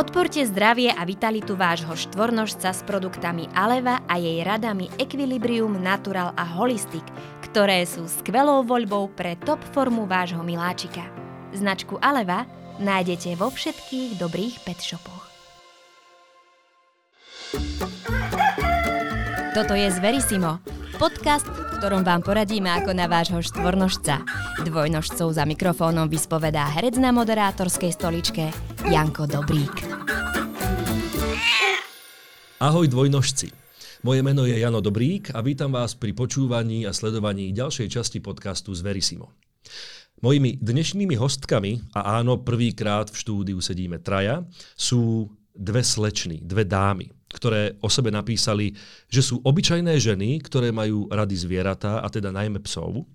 Podporte zdravie a vitalitu vášho štvornožca s produktami Aleva a jej radami Equilibrium, Natural a Holistic, ktoré sú skvelou voľbou pre top formu vášho miláčika. Značku Aleva nájdete vo všetkých dobrých pet shopoch. Toto je Zverisimo, podcast, v ktorom vám poradíme ako na vášho štvornožca. Dvojnožcov za mikrofónom vyspovedá herec na moderátorskej stoličke Janko Dobrík. Ahoj dvojnožci. Moje meno je Jano Dobrík a vítam vás pri počúvaní a sledovaní ďalšej časti podcastu Zverisimo. Mojimi dnešnými hostkami, a áno, prvýkrát v štúdiu sedíme traja, sú dve slečny, dve dámy ktoré o sebe napísali, že sú obyčajné ženy, ktoré majú rady zvieratá, a teda najmä psov.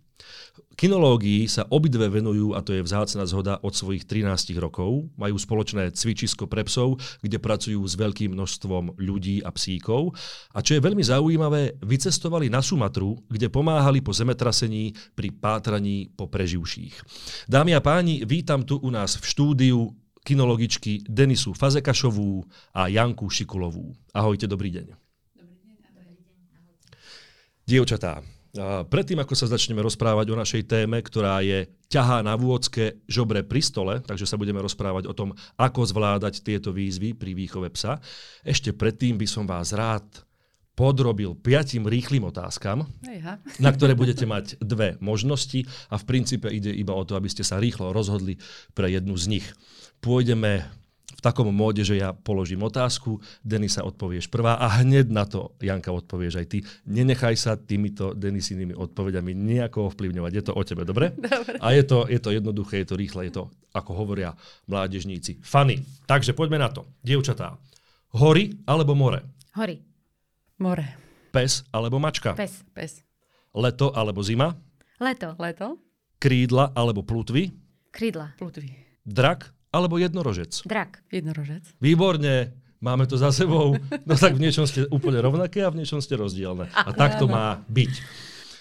Kinológii sa obidve venujú, a to je vzácna zhoda od svojich 13 rokov. Majú spoločné cvičisko pre psov, kde pracujú s veľkým množstvom ľudí a psíkov. A čo je veľmi zaujímavé, vycestovali na Sumatru, kde pomáhali po zemetrasení pri pátraní po preživších. Dámy a páni, vítam tu u nás v štúdiu kinologičky Denisu Fazekašovú a Janku Šikulovú. Ahojte, dobrý deň. Dobrý deň, dobrý deň. Dievčatá, predtým ako sa začneme rozprávať o našej téme, ktorá je ťahá na vôdzke žobre pri stole, takže sa budeme rozprávať o tom, ako zvládať tieto výzvy pri výchove psa, ešte predtým by som vás rád podrobil piatim rýchlým otázkam, Ejha. na ktoré budete mať dve možnosti a v princípe ide iba o to, aby ste sa rýchlo rozhodli pre jednu z nich pôjdeme v takom móde, že ja položím otázku, Denisa odpovieš prvá a hneď na to, Janka, odpovieš aj ty. Nenechaj sa týmito Denisinými odpovediami nejako ovplyvňovať. Je to o tebe, dobre? dobre. A je to, je to jednoduché, je to rýchle, je to, ako hovoria mládežníci, funny. Takže poďme na to. Dievčatá, hory alebo more? Hory. More. Pes alebo mačka? Pes. Pes. Leto alebo zima? Leto. Leto. Krídla alebo plutvy? Krídla. Plutvy. Drak alebo jednorožec? Drak. Jednorožec. Výborne, máme to za sebou. No tak v niečom ste úplne rovnaké a v niečom ste rozdielne. A tak to má byť.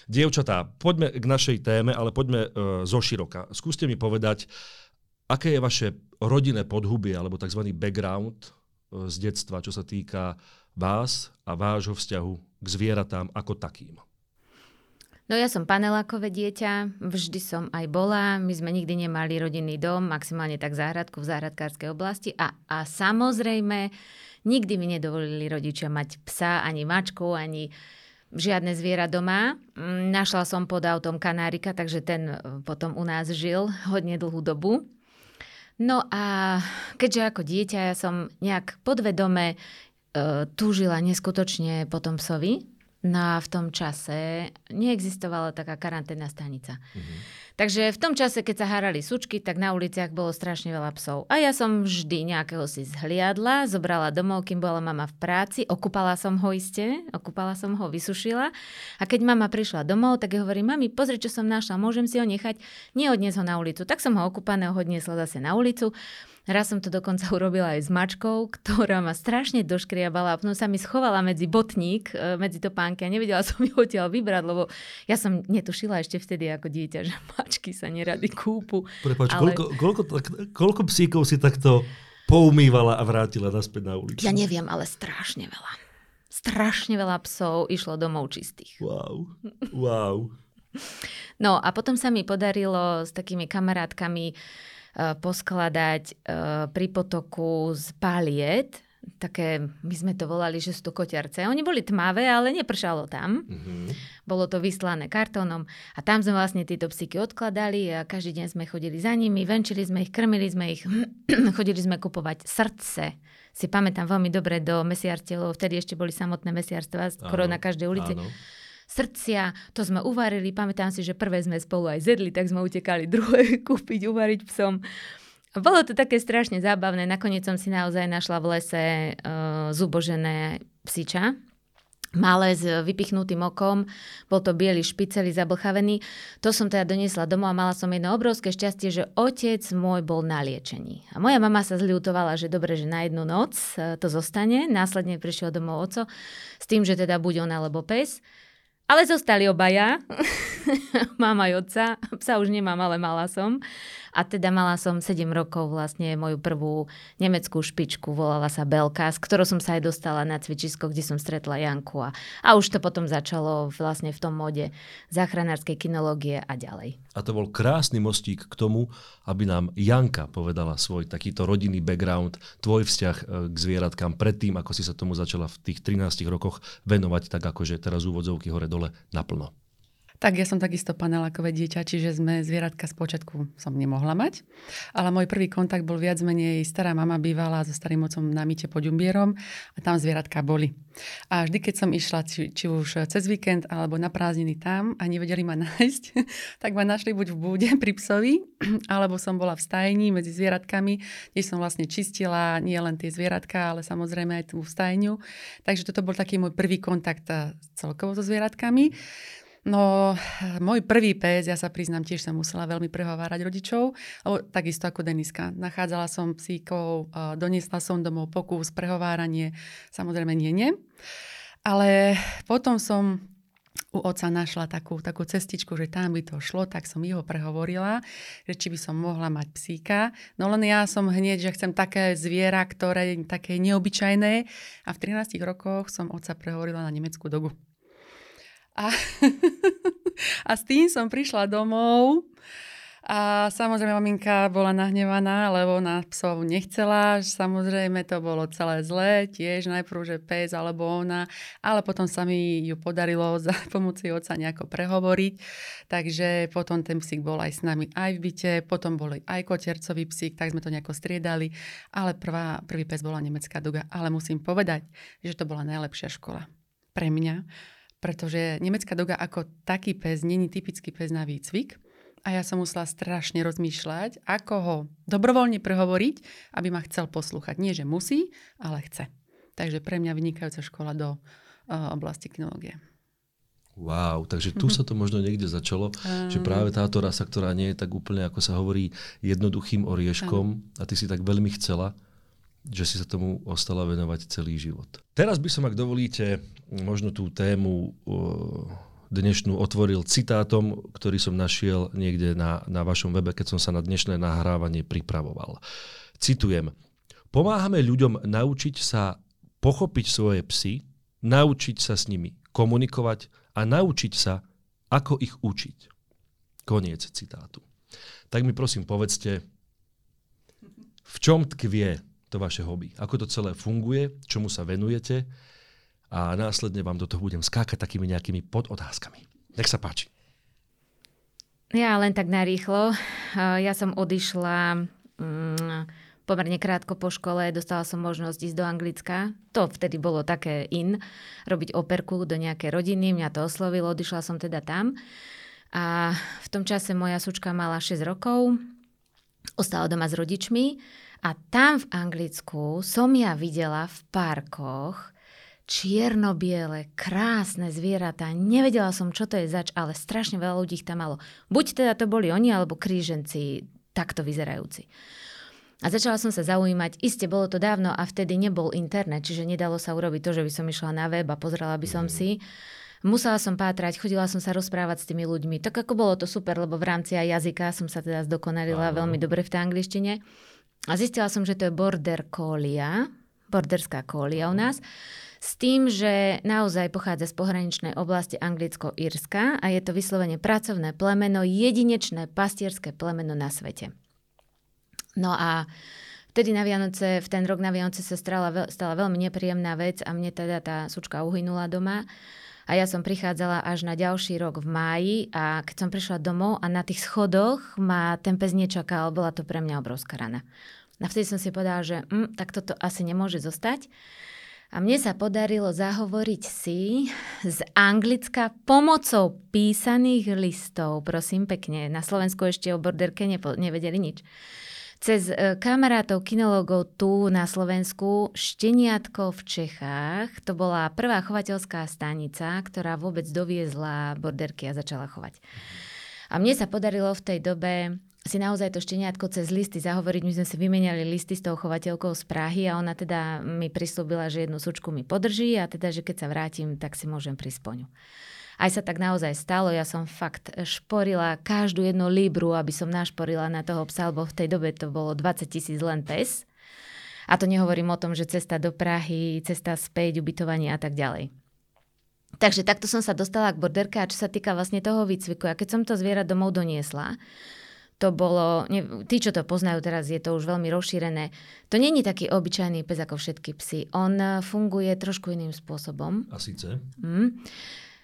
Dievčatá, poďme k našej téme, ale poďme uh, zo široka. Skúste mi povedať, aké je vaše rodinné podhubie alebo tzv. background uh, z detstva, čo sa týka vás a vášho vzťahu k zvieratám ako takým. No ja som panelákové dieťa, vždy som aj bola. My sme nikdy nemali rodinný dom, maximálne tak záhradku v záhradkárskej oblasti. A, a samozrejme, nikdy mi nedovolili rodičia mať psa, ani mačku, ani žiadne zviera doma. Mm, našla som pod autom kanárika, takže ten e, potom u nás žil hodne dlhú dobu. No a keďže ako dieťa ja som nejak podvedome e, túžila neskutočne potom psovi, No a v tom čase neexistovala taká karanténna stanica. Mm-hmm. Takže v tom čase, keď sa harali sučky, tak na uliciach bolo strašne veľa psov. A ja som vždy nejakého si zhliadla, zobrala domov, kým bola mama v práci, okúpala som ho iste, okúpala som ho, vysušila. A keď mama prišla domov, tak jej hovorí, mami, pozri, čo som našla, môžem si ho nechať, neodnes ho na ulicu. Tak som ho okúpaného odniesla zase na ulicu. Raz som to dokonca urobila aj s mačkou, ktorá ma strašne doškriabala a potom sa mi schovala medzi botník, e, medzi topánky a nevedela som ju odtiaľ vybrať, lebo ja som netušila ešte vtedy ako dieťa, že mačky sa nerady kúpu. Prepač, ale... koľko, koľko, koľko psíkov si takto poumývala a vrátila naspäť na ulicu? Ja neviem, ale strašne veľa. Strašne veľa psov išlo domov čistých. Wow, wow. No a potom sa mi podarilo s takými kamarátkami Eh, poskladať eh, pri potoku z paliet, také, my sme to volali, že sú to koťarce. Oni boli tmavé, ale nepršalo tam. Mm-hmm. Bolo to vyslané kartónom a tam sme vlastne tieto psíky odkladali a každý deň sme chodili za nimi, venčili sme ich, krmili sme ich, chodili sme kupovať srdce. Si pamätám veľmi dobre do mesiarstiev, vtedy ešte boli samotné mesiarstva skoro na každej ulici. Áno srdcia, to sme uvarili, pamätám si, že prvé sme spolu aj zedli, tak sme utekali druhé kúpiť, uvariť psom. Bolo to také strašne zábavné, nakoniec som si naozaj našla v lese uh, zubožené psiča, malé s vypichnutým okom, bol to biely špiceli zablchavený. To som teda doniesla domov a mala som jedno obrovské šťastie, že otec môj bol na liečení. A moja mama sa zľutovala, že dobre, že na jednu noc e, to zostane. Následne prišiel domov oco s tým, že teda buď on alebo pes. Ale zostali obaja. mám aj otca. Psa už nemám, ale mala som. A teda mala som 7 rokov vlastne moju prvú nemeckú špičku, volala sa Belka, s ktorou som sa aj dostala na cvičisko, kde som stretla Janku. A, a už to potom začalo vlastne v tom mode záchranárskej kinológie a ďalej. A to bol krásny mostík k tomu, aby nám Janka povedala svoj takýto rodinný background, tvoj vzťah e, k zvieratkám predtým, ako si sa tomu začala v tých 13 rokoch venovať, tak akože teraz úvodzovky hore-dole naplno. Tak ja som takisto panelákové dieťa, čiže sme zvieratka z počiatku som nemohla mať. Ale môj prvý kontakt bol viac menej, stará mama bývala so starým mocom na myte pod Ďumbierom a tam zvieratka boli. A vždy, keď som išla, či, či už cez víkend alebo na prázdniny tam a nevedeli ma nájsť, tak ma našli buď v búde pri psovi, alebo som bola v stajni medzi zvieratkami, kde som vlastne čistila nie len tie zvieratka, ale samozrejme aj tú stajňu. Takže toto bol taký môj prvý kontakt eh, celkovo so zvieratkami. No, môj prvý pes, ja sa priznám, tiež som musela veľmi prehovárať rodičov, lebo takisto ako Deniska. Nachádzala som psíkov, doniesla som domov pokus, prehováranie, samozrejme nie, nie. Ale potom som u oca našla takú, takú cestičku, že tam by to šlo, tak som jeho prehovorila, že či by som mohla mať psíka. No len ja som hneď, že chcem také zviera, ktoré je také neobyčajné. A v 13 rokoch som oca prehovorila na nemeckú dogu. A, a s tým som prišla domov a samozrejme maminka bola nahnevaná, lebo na psov nechcela. Samozrejme to bolo celé zlé, tiež najprv, že pes alebo ona, ale potom sa mi ju podarilo za pomoci oca nejako prehovoriť. Takže potom ten psík bol aj s nami aj v byte, potom boli aj kotercový psík, tak sme to nejako striedali. Ale prvá, prvý pes bola nemecká duga. Ale musím povedať, že to bola najlepšia škola pre mňa, pretože nemecká doga ako taký pes není typický pes na výcvik. A ja som musela strašne rozmýšľať, ako ho dobrovoľne prehovoriť, aby ma chcel poslúchať. Nie, že musí, ale chce. Takže pre mňa vynikajúca škola do uh, oblasti kinológie. Wow, takže tu sa to možno niekde začalo, že práve táto rasa, ktorá nie je tak úplne, ako sa hovorí, jednoduchým orieškom a ty si tak veľmi chcela, že si sa tomu ostala venovať celý život. Teraz by som, ak dovolíte, možno tú tému dnešnú otvoril citátom, ktorý som našiel niekde na, na vašom webe, keď som sa na dnešné nahrávanie pripravoval. Citujem. Pomáhame ľuďom naučiť sa pochopiť svoje psy, naučiť sa s nimi komunikovať a naučiť sa, ako ich učiť. Koniec citátu. Tak mi prosím povedzte, v čom tkvie to vaše hobby. Ako to celé funguje, čomu sa venujete a následne vám do toho budem skákať takými nejakými podotázkami. Nech sa páči. Ja len tak narýchlo. Ja som odišla mm, pomerne krátko po škole, dostala som možnosť ísť do Anglicka. To vtedy bolo také in, robiť operku do nejakej rodiny, mňa to oslovilo, odišla som teda tam. A v tom čase moja sučka mala 6 rokov, ostala doma s rodičmi a tam v Anglicku som ja videla v parkoch čierno-biele, krásne zvieratá. Nevedela som, čo to je zač, ale strašne veľa ľudí ich tam malo. Buď teda to boli oni, alebo kríženci takto vyzerajúci. A začala som sa zaujímať, iste bolo to dávno a vtedy nebol internet, čiže nedalo sa urobiť to, že by som išla na web a pozrela by som si. Musela som pátrať, chodila som sa rozprávať s tými ľuďmi. Tak ako bolo to super, lebo v rámci aj jazyka som sa teda zdokonalila veľmi dobre v tej angličtine. A zistila som, že to je border collie, borderská kólia u nás, s tým, že naozaj pochádza z pohraničnej oblasti Anglicko-Írska a je to vyslovene pracovné plemeno, jedinečné pastierské plemeno na svete. No a vtedy na Vianoce, v ten rok na Vianoce sa stala, stala veľmi nepríjemná vec a mne teda tá sučka uhynula doma. A ja som prichádzala až na ďalší rok v máji a keď som prišla domov a na tých schodoch ma ten pes nečakal, bola to pre mňa obrovská rana. A vtedy som si povedala, že hm, tak toto asi nemôže zostať. A mne sa podarilo zahovoriť si z Anglicka pomocou písaných listov, prosím pekne. Na Slovensku ešte o borderke nepo- nevedeli nič cez e, kamarátov kinologov tu na Slovensku Šteniatko v Čechách. To bola prvá chovateľská stanica, ktorá vôbec doviezla borderky a začala chovať. A mne sa podarilo v tej dobe si naozaj to šteniatko cez listy zahovoriť. My sme si vymenali listy s tou chovateľkou z Prahy a ona teda mi prislúbila, že jednu sučku mi podrží a teda, že keď sa vrátim, tak si môžem prísť po ňu. Aj sa tak naozaj stalo, ja som fakt šporila každú jednu libru, aby som našporila na toho psa, lebo v tej dobe to bolo 20 tisíc len pes. A to nehovorím o tom, že cesta do Prahy, cesta späť, ubytovanie a tak ďalej. Takže takto som sa dostala k borderke a čo sa týka vlastne toho výcviku. A keď som to zviera domov doniesla, to bolo, ne, tí, čo to poznajú teraz, je to už veľmi rozšírené. To není taký obyčajný pes ako všetky psy. On eh, funguje trošku iným spôsobom. A síce? Mm.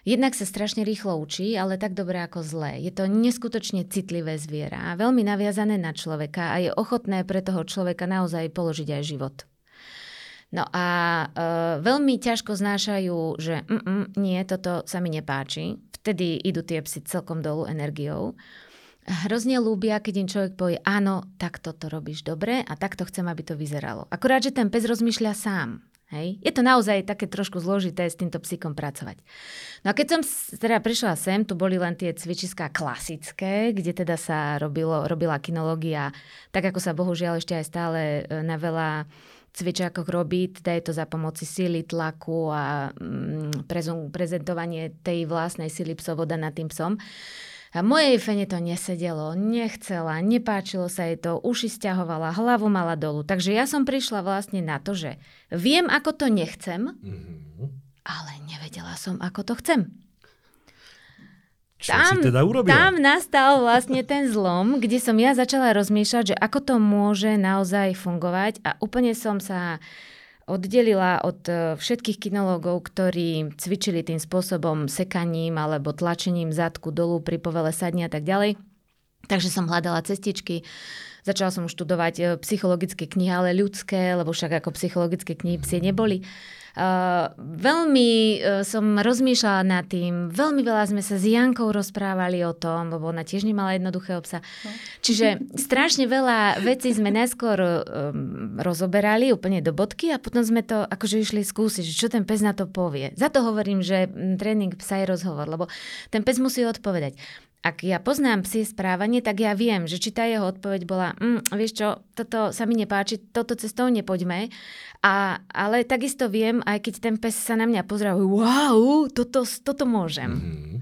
Jednak sa strašne rýchlo učí, ale tak dobre ako zlé. Je to neskutočne citlivé zviera, veľmi naviazané na človeka a je ochotné pre toho človeka naozaj položiť aj život. No a e, veľmi ťažko znášajú, že mm, mm, nie, toto sa mi nepáči. Vtedy idú tie psy celkom dolu energiou. Hrozne ľúbia, keď im človek povie, áno, takto to robíš dobre a takto chcem, aby to vyzeralo. Akurát, že ten pes rozmýšľa sám. Hej. Je to naozaj také trošku zložité s týmto psíkom pracovať. No a keď som teda prišla sem, tu boli len tie cvičiská klasické, kde teda sa robilo, robila kinológia, tak ako sa bohužiaľ ešte aj stále e, na veľa cvičákoch robí, teda je to za pomoci síly, tlaku a mm, prezentovanie tej vlastnej síly psovoda nad tým psom. A mojej fene to nesedelo, nechcela, nepáčilo sa jej to, uši stiahovala, hlavu mala dolu. Takže ja som prišla vlastne na to, že viem, ako to nechcem, mm-hmm. ale nevedela som, ako to chcem. Čo tam, si teda urobila? Tam nastal vlastne ten zlom, kde som ja začala rozmýšľať, že ako to môže naozaj fungovať a úplne som sa oddelila od e, všetkých kinológov, ktorí cvičili tým spôsobom sekaním alebo tlačením zadku dolu pri povele sadni a tak ďalej. Takže som hľadala cestičky, začala som študovať e, psychologické knihy, ale ľudské, lebo však ako psychologické knihy psie neboli. Uh, veľmi uh, som rozmýšľala nad tým, veľmi veľa sme sa s Jankou rozprávali o tom, lebo ona tiež nemala jednoduchého psa. No. Čiže strašne veľa vecí sme najskôr um, rozoberali úplne do bodky a potom sme to akože išli skúsiť, že čo ten pes na to povie. Za to hovorím, že tréning psa je rozhovor, lebo ten pes musí odpovedať ak ja poznám psie správanie, tak ja viem, že či tá jeho odpoveď bola, mm, vieš čo, toto sa mi nepáči, toto cestou nepoďme. A, ale takisto viem, aj keď ten pes sa na mňa pozrie, wow, toto, toto môžem. Mm-hmm.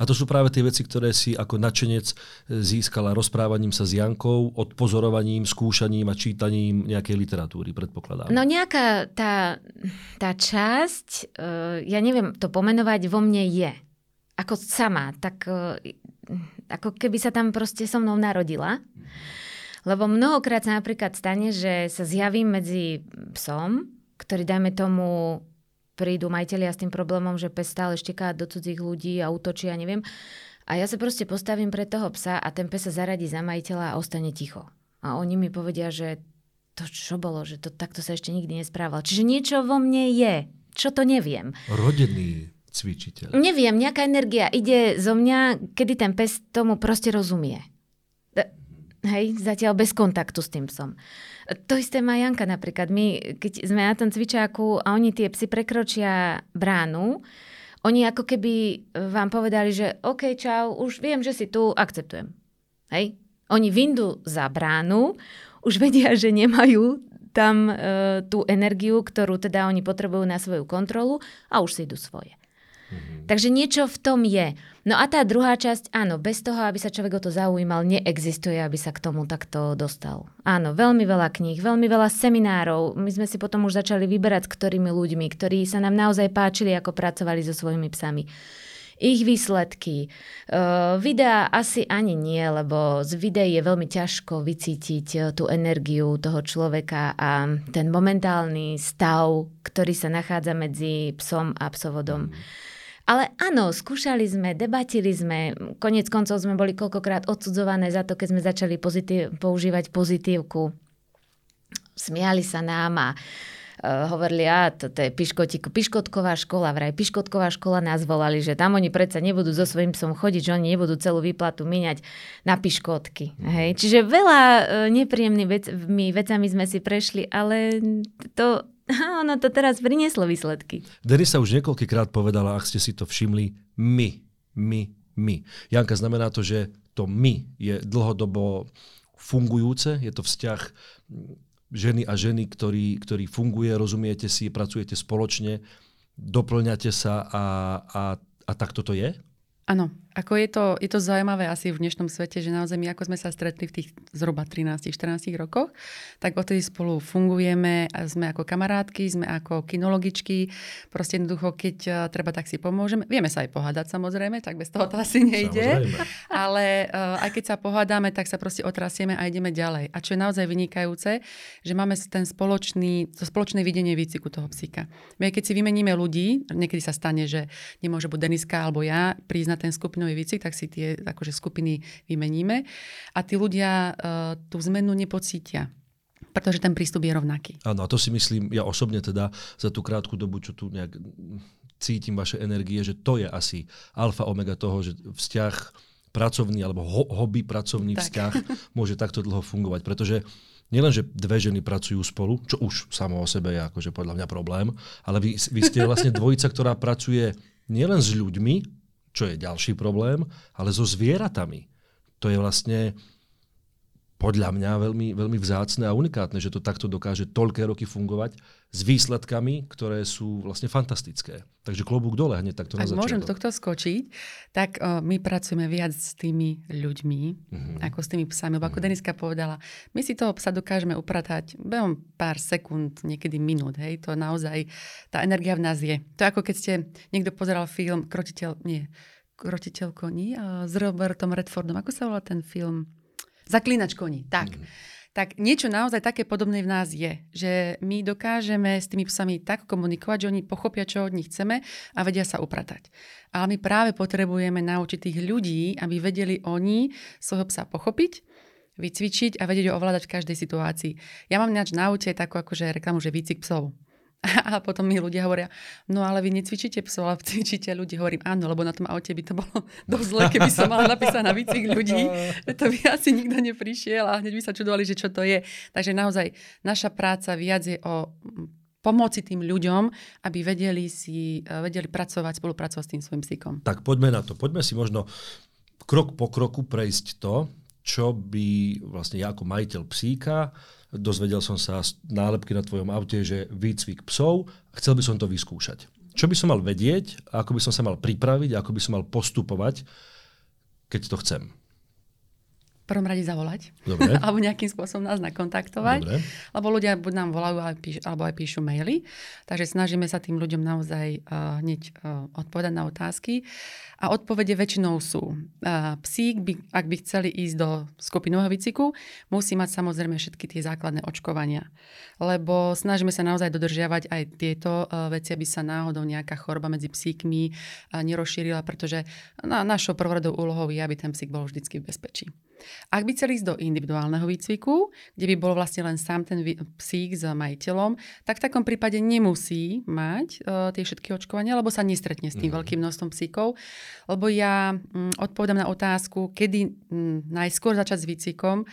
A to sú práve tie veci, ktoré si ako načenec získala rozprávaním sa s Jankou, odpozorovaním, skúšaním a čítaním nejakej literatúry, predpokladám. No nejaká tá, tá časť, uh, ja neviem to pomenovať, vo mne je ako sama, tak e, ako keby sa tam proste so mnou narodila. Lebo mnohokrát sa napríklad stane, že sa zjavím medzi psom, ktorý, dajme tomu, prídu majiteľia s tým problémom, že pes stále šteká do cudzích ľudí a útočí a neviem. A ja sa proste postavím pre toho psa a ten pes sa zaradí za majiteľa a ostane ticho. A oni mi povedia, že to čo bolo, že to takto sa ešte nikdy nesprával. Čiže niečo vo mne je, čo to neviem. Rodený cvičiteľ? Neviem, nejaká energia ide zo mňa, kedy ten pes tomu proste rozumie. E, hej, zatiaľ bez kontaktu s tým psom. To isté má Janka napríklad. My, keď sme na tom cvičáku a oni tie psy prekročia bránu, oni ako keby vám povedali, že OK, čau, už viem, že si tu, akceptujem. Hej? Oni vyndú za bránu, už vedia, že nemajú tam e, tú energiu, ktorú teda oni potrebujú na svoju kontrolu a už si idú svoje. Mm-hmm. Takže niečo v tom je. No a tá druhá časť, áno, bez toho, aby sa človek o to zaujímal, neexistuje, aby sa k tomu takto dostal. Áno, veľmi veľa kníh, veľmi veľa seminárov. My sme si potom už začali vyberať s ktorými ľuďmi, ktorí sa nám naozaj páčili, ako pracovali so svojimi psami ich výsledky. Uh, videá asi ani nie, lebo z videí je veľmi ťažko vycítiť uh, tú energiu toho človeka a ten momentálny stav, ktorý sa nachádza medzi psom a psovodom. Mm. Ale áno, skúšali sme, debatili sme, konec koncov sme boli koľkokrát odsudzované za to, keď sme začali pozitív, používať pozitívku. Smiali sa nám a uh, hovorili, a toto je piškotíku, piškotková škola, vraj piškotková škola nás volali, že tam oni predsa nebudú so svojím psom chodiť, že oni nebudú celú výplatu míňať na piškotky. Hej. Čiže veľa uh, nepríjemných vec, vecami sme si prešli, ale to ono to teraz prinieslo výsledky. Denisa už niekoľkýkrát povedala, ak ste si to všimli, my, my, my. Janka, znamená to, že to my je dlhodobo fungujúce, je to vzťah ženy a ženy, ktorý, ktorý funguje, rozumiete si, pracujete spoločne, doplňate sa a, a, a A tak toto je? Áno, ako je to, je to zaujímavé asi v dnešnom svete, že naozaj my ako sme sa stretli v tých zhruba 13-14 rokoch, tak odtedy spolu fungujeme, sme ako kamarátky, sme ako kinologičky, proste jednoducho, keď uh, treba, tak si pomôžeme. Vieme sa aj pohádať samozrejme, tak bez toho to asi nejde. Samozrejme. Ale uh, aj keď sa pohádame, tak sa proste otrasieme a ideme ďalej. A čo je naozaj vynikajúce, že máme ten spoločný, to spoločné videnie výciku toho psíka. My keď si vymeníme ľudí, niekedy sa stane, že nemôže buď Deniska alebo ja prísť na ten skupinový výcvik, tak si tie akože skupiny vymeníme. A tí ľudia uh, tú zmenu nepocítia pretože ten prístup je rovnaký. Áno, a to si myslím, ja osobne teda za tú krátku dobu, čo tu nejak cítim vaše energie, že to je asi alfa omega toho, že vzťah pracovný alebo ho, hobby pracovný tak. vzťah môže takto dlho fungovať, pretože nielen, že dve ženy pracujú spolu, čo už samo o sebe je akože podľa mňa problém, ale vy, vy ste vlastne dvojica, ktorá pracuje nielen s ľuďmi, čo je ďalší problém, ale so zvieratami. To je vlastne podľa mňa veľmi, veľmi vzácne a unikátne, že to takto dokáže toľké roky fungovať s výsledkami, ktoré sú vlastne fantastické. Takže klobúk dole hneď takto Ak na začiatok. môžem tohto skočiť, tak o, my pracujeme viac s tými ľuďmi, mm-hmm. ako s tými psami. Lebo ako mm-hmm. Deniska povedala, my si toho psa dokážeme upratať behom pár sekúnd, niekedy minút. Hej? To naozaj, tá energia v nás je. To je ako keď ste niekto pozeral film Krotiteľ, nie, Krotiteľ koní s Robertom Redfordom. Ako sa volá ten film? Zaklínač koní. Tak. Mm. Tak niečo naozaj také podobné v nás je, že my dokážeme s tými psami tak komunikovať, že oni pochopia, čo od nich chceme a vedia sa upratať. Ale my práve potrebujeme naučiť tých ľudí, aby vedeli oni svojho psa pochopiť, vycvičiť a vedieť ho ovládať v každej situácii. Ja mám náč na aute takú akože reklamu, že výcvik psov. A potom mi ľudia hovoria, no ale vy necvičíte psov, ale cvičíte ľudí. Hovorím, áno, lebo na tom aute by to bolo dosť zle, keby som mala napísať na výcvik ľudí. To by asi nikto neprišiel a hneď by sa čudovali, že čo to je. Takže naozaj naša práca viac je o pomoci tým ľuďom, aby vedeli si, vedeli pracovať, spolupracovať s tým svojim psíkom. Tak poďme na to. Poďme si možno krok po kroku prejsť to, čo by vlastne ja ako majiteľ psíka Dozvedel som sa z nálepky na tvojom aute, že výcvik psov chcel by som to vyskúšať. Čo by som mal vedieť, ako by som sa mal pripraviť, ako by som mal postupovať, keď to chcem? Prvom rade zavolať. Dobre. alebo nejakým spôsobom nás nakontaktovať. Dobre. Lebo ľudia buď nám volajú alebo aj píšu maily. Takže snažíme sa tým ľuďom naozaj uh, hneď uh, odpovedať na otázky. A odpovede väčšinou sú. Uh, psík, by, ak by chceli ísť do skupinového výciku, musí mať samozrejme všetky tie základné očkovania. Lebo snažíme sa naozaj dodržiavať aj tieto uh, veci, aby sa náhodou nejaká choroba medzi psíkmi uh, nerozšírila, pretože na, našou prvoradou úlohou je, aby ten psík bol vždycky v bezpečí. Ak by chceli ísť do individuálneho výcviku, kde by bol vlastne len sám ten psík s majiteľom, tak v takom prípade nemusí mať uh, tie všetky očkovania, lebo sa nestretne s tým mm. veľkým množstvom psíkov. Lebo ja um, odpovedám na otázku, kedy um, najskôr začať s výcvikom.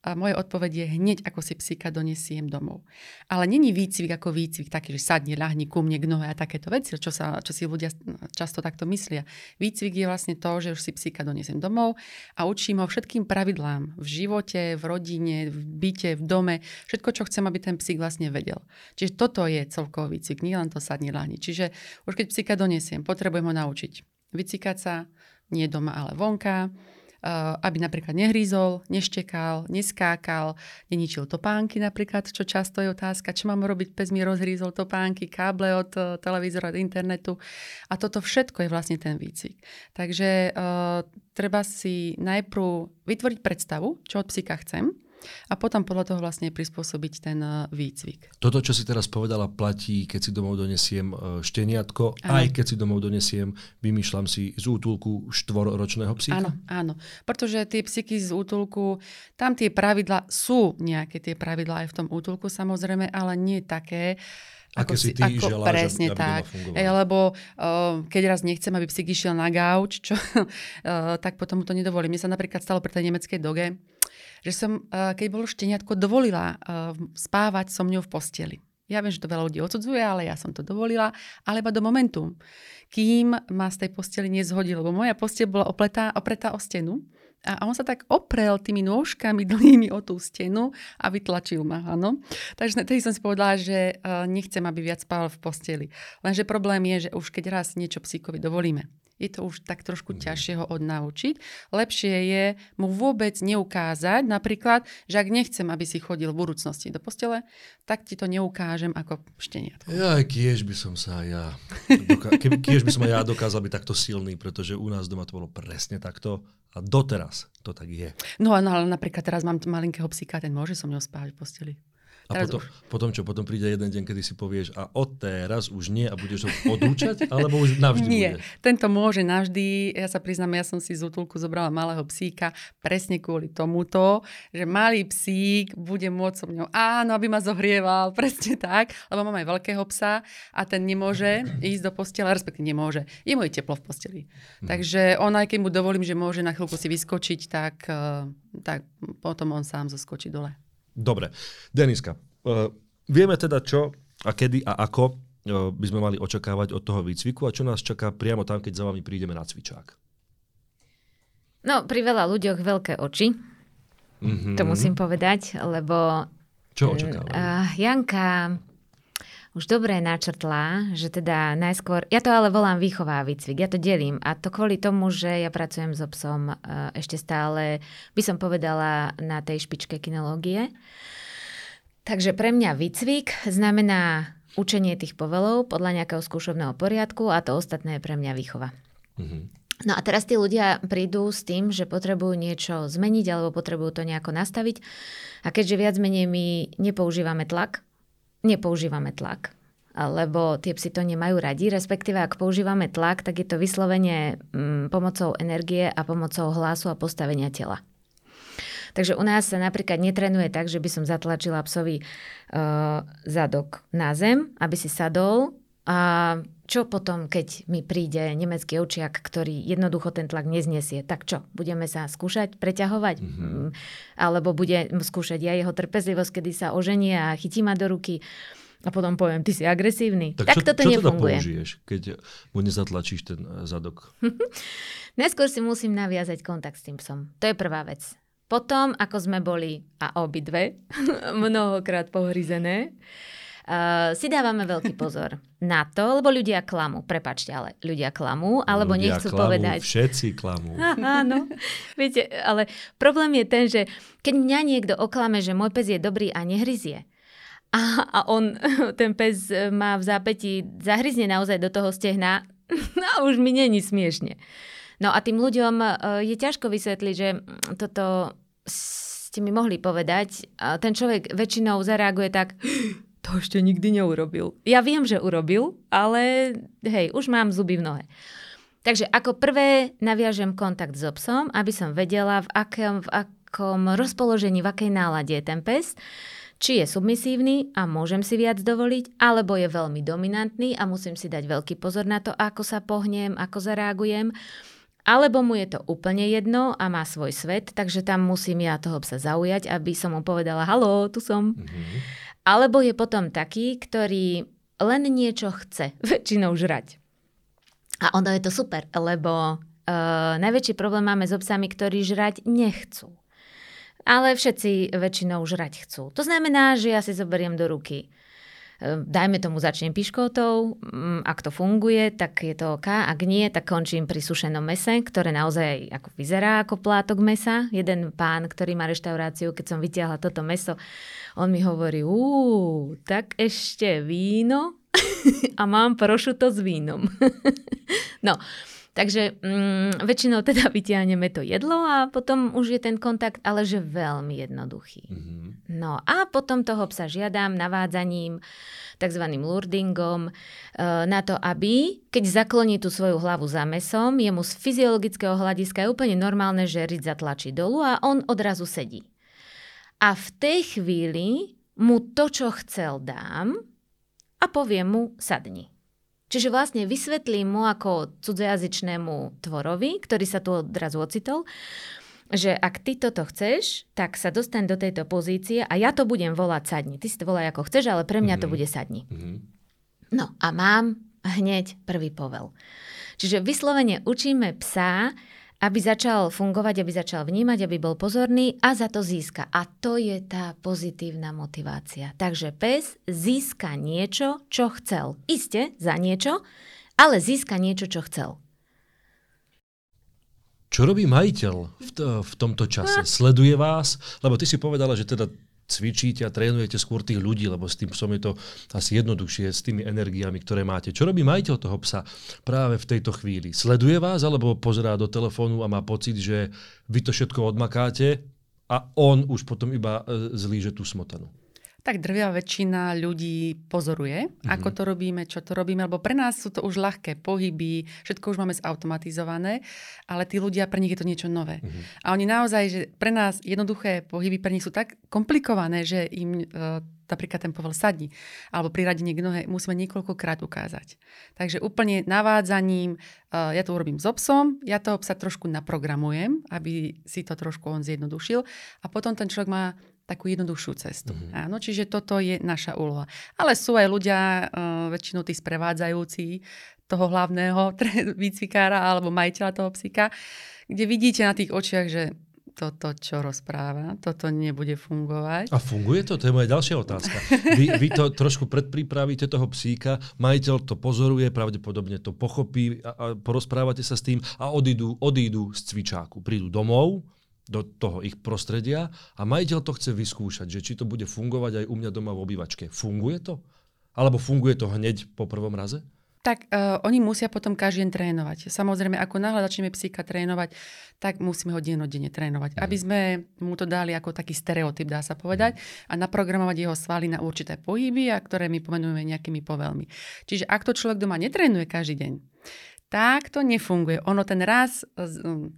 A moje odpoveď je hneď, ako si psíka donesiem domov. Ale není výcvik ako výcvik, taký, že sadne, ľahni ku mne k nohe a takéto veci, čo, sa, čo si ľudia často takto myslia. Výcvik je vlastne to, že už si psíka donesiem domov a učím ho všetkým pravidlám v živote, v rodine, v byte, v dome, všetko, čo chcem, aby ten psík vlastne vedel. Čiže toto je celkový výcvik, nie len to sadne, ľahni. Čiže už keď psíka donesiem, potrebujem ho naučiť vycikať sa, nie doma, ale vonka, aby napríklad nehrízol, neštekal, neskákal, neničil topánky napríklad, čo často je otázka, čo mám robiť, pes mi rozhrízol topánky, káble od eh, televízora, od internetu. A toto všetko je vlastne ten výcvik. Takže uh, treba si najprv vytvoriť predstavu, čo od psíka chcem, a potom podľa toho vlastne prispôsobiť ten eh, výcvik. Toto, čo si teraz povedala, platí, keď si domov donesiem eh, šteniatko, áno. aj keď si domov donesiem, vymýšľam si z útulku štvorročného psíka? Áno, áno. Pretože tie psíky z útulku, tam tie pravidla sú nejaké tie pravidla aj v tom útulku samozrejme, ale nie také, ako si ty ako, želáš, presne aby, tak. Ej, lebo uh, keď raz nechcem, aby psík išiel na gauč, čo, uh, tak potom mu to nedovolím. Mne sa napríklad stalo pri tej nemeckej doge, že som, uh, keď bolo šteniatko, dovolila uh, spávať so mňou v posteli. Ja viem, že to veľa ľudí odsudzuje, ale ja som to dovolila, ale iba do momentu, kým ma z tej posteli nezhodil, lebo moja posteľ bola opletá, opretá o stenu a on sa tak oprel tými nôžkami dlhými o tú stenu a vytlačil ma, áno. Takže tedy som si povedala, že uh, nechcem, aby viac spal v posteli. Lenže problém je, že už keď raz niečo psíkovi dovolíme, je to už tak trošku mm. ťažšie ho odnaučiť. Lepšie je mu vôbec neukázať, napríklad, že ak nechcem, aby si chodil v budúcnosti do postele, tak ti to neukážem ako šteniatko. Ja, kiež by som sa ja, kiež by som aj ja dokázal byť takto silný, pretože u nás doma to bolo presne takto a doteraz to tak je. No, no ale napríklad teraz mám malinkého psíka, ten môže so mnou spávať v posteli. A potom, potom čo? Potom príde jeden deň, kedy si povieš a od teraz už nie a budeš ho odúčať? alebo už navždy Nie, bude? tento môže navždy. Ja sa priznám, ja som si z útulku zobrala malého psíka presne kvôli tomuto, že malý psík bude môcť so mňou, áno, aby ma zohrieval, presne tak, lebo mám aj veľkého psa a ten nemôže ísť do postele, respektíve nemôže. Je mu teplo v posteli. Hmm. Takže on, aj keď mu dovolím, že môže na chvíľku si vyskočiť, tak, eh, tak potom on sám zoskočí dole. Dobre. Deniska, uh, vieme teda čo a kedy a ako uh, by sme mali očakávať od toho výcviku a čo nás čaká priamo tam, keď za vami prídeme na cvičák. No, pri veľa ľuďoch veľké oči. Mm-hmm. To musím povedať, lebo... Čo očakávajú? Uh, Janka už dobre načrtla, že teda najskôr, ja to ale volám výchová výcvik, ja to delím a to kvôli tomu, že ja pracujem so psom ešte stále, by som povedala, na tej špičke kinológie. Takže pre mňa výcvik znamená učenie tých povelov podľa nejakého skúšobného poriadku a to ostatné je pre mňa výchova. Mm-hmm. No a teraz tí ľudia prídu s tým, že potrebujú niečo zmeniť alebo potrebujú to nejako nastaviť. A keďže viac menej my nepoužívame tlak, nepoužívame tlak, lebo tie psy to nemajú radi, respektíve ak používame tlak, tak je to vyslovene mm, pomocou energie a pomocou hlasu a postavenia tela. Takže u nás sa napríklad netrenuje tak, že by som zatlačila psovi uh, zadok na zem, aby si sadol a čo potom, keď mi príde nemecký ovčiak, ktorý jednoducho ten tlak neznesie? Tak čo, budeme sa skúšať preťahovať? Mm-hmm. Alebo bude skúšať ja jeho trpezlivosť, kedy sa oženie a chytí ma do ruky? A potom poviem, ty si agresívny. Tak, tak čo, toto čo nefunguje. Teda použiješ, keď mu nezatlačíš ten eh, zadok? Neskôr si musím naviazať kontakt s tým psom. To je prvá vec. Potom, ako sme boli, a obidve, mnohokrát pohryzené, Uh, si dávame veľký pozor na to, lebo ľudia klamú. Prepačte, ale ľudia klamú, alebo ľudia nechcú klamú, povedať... Všetci klamú. Áno. Viete, ale problém je ten, že keď mňa niekto oklame, že môj pes je dobrý a nehryzie, a, a on, ten pes má v zápäti, zahryzne naozaj do toho stehna, a už mi není smiešne. No a tým ľuďom uh, je ťažko vysvetliť, že toto ste mi mohli povedať. Ten človek väčšinou zareaguje tak, to ešte nikdy neurobil. Ja viem, že urobil, ale hej, už mám zuby v nohe. Takže ako prvé naviažem kontakt so psom, aby som vedela, v akom, v akom rozpoložení, v akej nálade je ten pes, či je submisívny a môžem si viac dovoliť, alebo je veľmi dominantný a musím si dať veľký pozor na to, ako sa pohnem, ako zareagujem. Alebo mu je to úplne jedno a má svoj svet, takže tam musím ja toho psa zaujať, aby som mu povedala, halo, tu som. Mm-hmm. Alebo je potom taký, ktorý len niečo chce väčšinou žrať. A ono je to super, lebo uh, najväčší problém máme s obsami, ktorí žrať nechcú. Ale všetci väčšinou žrať chcú. To znamená, že ja si zoberiem do ruky dajme tomu začnem piškotou, mm, ak to funguje, tak je to OK, ak nie, tak končím pri sušenom mese, ktoré naozaj ako vyzerá ako plátok mesa. Jeden pán, ktorý má reštauráciu, keď som vytiahla toto meso, on mi hovorí, uú, tak ešte víno a mám prošuto s vínom. no, Takže mm, väčšinou teda vytiahneme to jedlo a potom už je ten kontakt, ale že veľmi jednoduchý. Mm-hmm. No a potom toho psa žiadam navádzaním, tzv. lurdingom, e, na to, aby, keď zakloní tú svoju hlavu za mesom, jemu z fyziologického hľadiska je úplne normálne, že riť zatlačí dolu a on odrazu sedí. A v tej chvíli mu to, čo chcel, dám a poviem mu sadni. Čiže vlastne vysvetlím mu ako cudzojazyčnému tvorovi, ktorý sa tu odrazu ocitol, že ak ty toto chceš, tak sa dostaň do tejto pozície a ja to budem volať sadni. Ty si to volaj ako chceš, ale pre mňa mm-hmm. to mhm. bude sadni. Mm-hmm. No a mám hneď prvý povel. Čiže vyslovene učíme psa, aby začal fungovať, aby začal vnímať, aby bol pozorný a za to získa. A to je tá pozitívna motivácia. Takže pes získa niečo, čo chcel. Iste za niečo, ale získa niečo, čo chcel. Čo robí majiteľ v, t- v tomto čase? Sleduje vás? Lebo ty si povedala, že teda cvičíte a trénujete skôr tých ľudí, lebo s tým psom je to asi jednoduchšie, s tými energiami, ktoré máte. Čo robí majiteľ toho psa práve v tejto chvíli? Sleduje vás alebo pozerá do telefónu a má pocit, že vy to všetko odmakáte a on už potom iba e, zlíže tú smotanu? Tak drvia väčšina ľudí pozoruje, mm-hmm. ako to robíme, čo to robíme, lebo pre nás sú to už ľahké pohyby, všetko už máme zautomatizované, ale tí ľudia, pre nich je to niečo nové. Mm-hmm. A oni naozaj, že pre nás jednoduché pohyby pre nich sú tak komplikované, že im uh, napríklad ten povel sadni alebo priradenie k nohe musíme niekoľkokrát ukázať. Takže úplne navádzaním, uh, ja to urobím s obsom, ja toho psa trošku naprogramujem, aby si to trošku on zjednodušil a potom ten človek má takú jednoduchšiu cestu. Mm-hmm. Áno, čiže toto je naša úloha. Ale sú aj ľudia, uh, väčšinou tí sprevádzajúci toho hlavného výcvikára alebo majiteľa toho psíka, kde vidíte na tých očiach, že toto, čo rozpráva, toto nebude fungovať. A funguje to? To je moja ďalšia otázka. Vy, vy to trošku predpripravíte toho psíka, majiteľ to pozoruje, pravdepodobne to pochopí a, a porozprávate sa s tým a odídu, odídu z cvičáku. Prídu domov, do toho ich prostredia a majiteľ to chce vyskúšať, že či to bude fungovať aj u mňa doma v obývačke. Funguje to? Alebo funguje to hneď po prvom raze? Tak uh, oni musia potom každý deň trénovať. Samozrejme, ako náhle začneme psíka trénovať, tak musíme ho dennodenne trénovať. Mm. Aby sme mu to dali ako taký stereotyp, dá sa povedať, mm. a naprogramovať jeho svaly na určité pohyby, a ktoré my pomenujeme nejakými povelmi. Čiže ak to človek doma netrénuje každý deň, tak to nefunguje. Ono ten raz,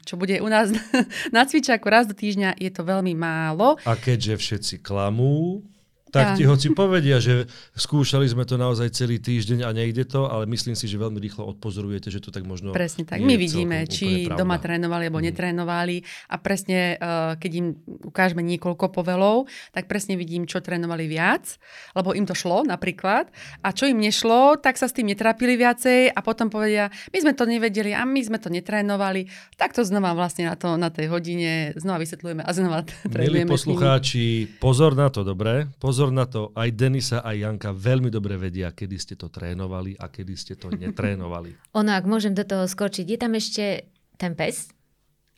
čo bude u nás na cvičaku raz do týždňa, je to veľmi málo. A keďže všetci klamú, tak ti hoci povedia, že skúšali sme to naozaj celý týždeň a nejde to, ale myslím si, že veľmi rýchlo odpozorujete, že to tak možno Presne tak. My vidíme, či doma trénovali alebo mm. netrénovali a presne, uh, keď im ukážeme niekoľko povelov, tak presne vidím, čo trénovali viac, lebo im to šlo napríklad a čo im nešlo, tak sa s tým netrápili viacej a potom povedia, my sme to nevedeli a my sme to netrénovali, tak to znova vlastne na, to, na tej hodine znova vysvetľujeme a znova trénujeme. Milí poslucháči, pozor na to, dobre? Pozor pozor na to, aj Denisa, aj Janka veľmi dobre vedia, kedy ste to trénovali a kedy ste to netrénovali. ono, ak môžem do toho skočiť, je tam ešte ten pes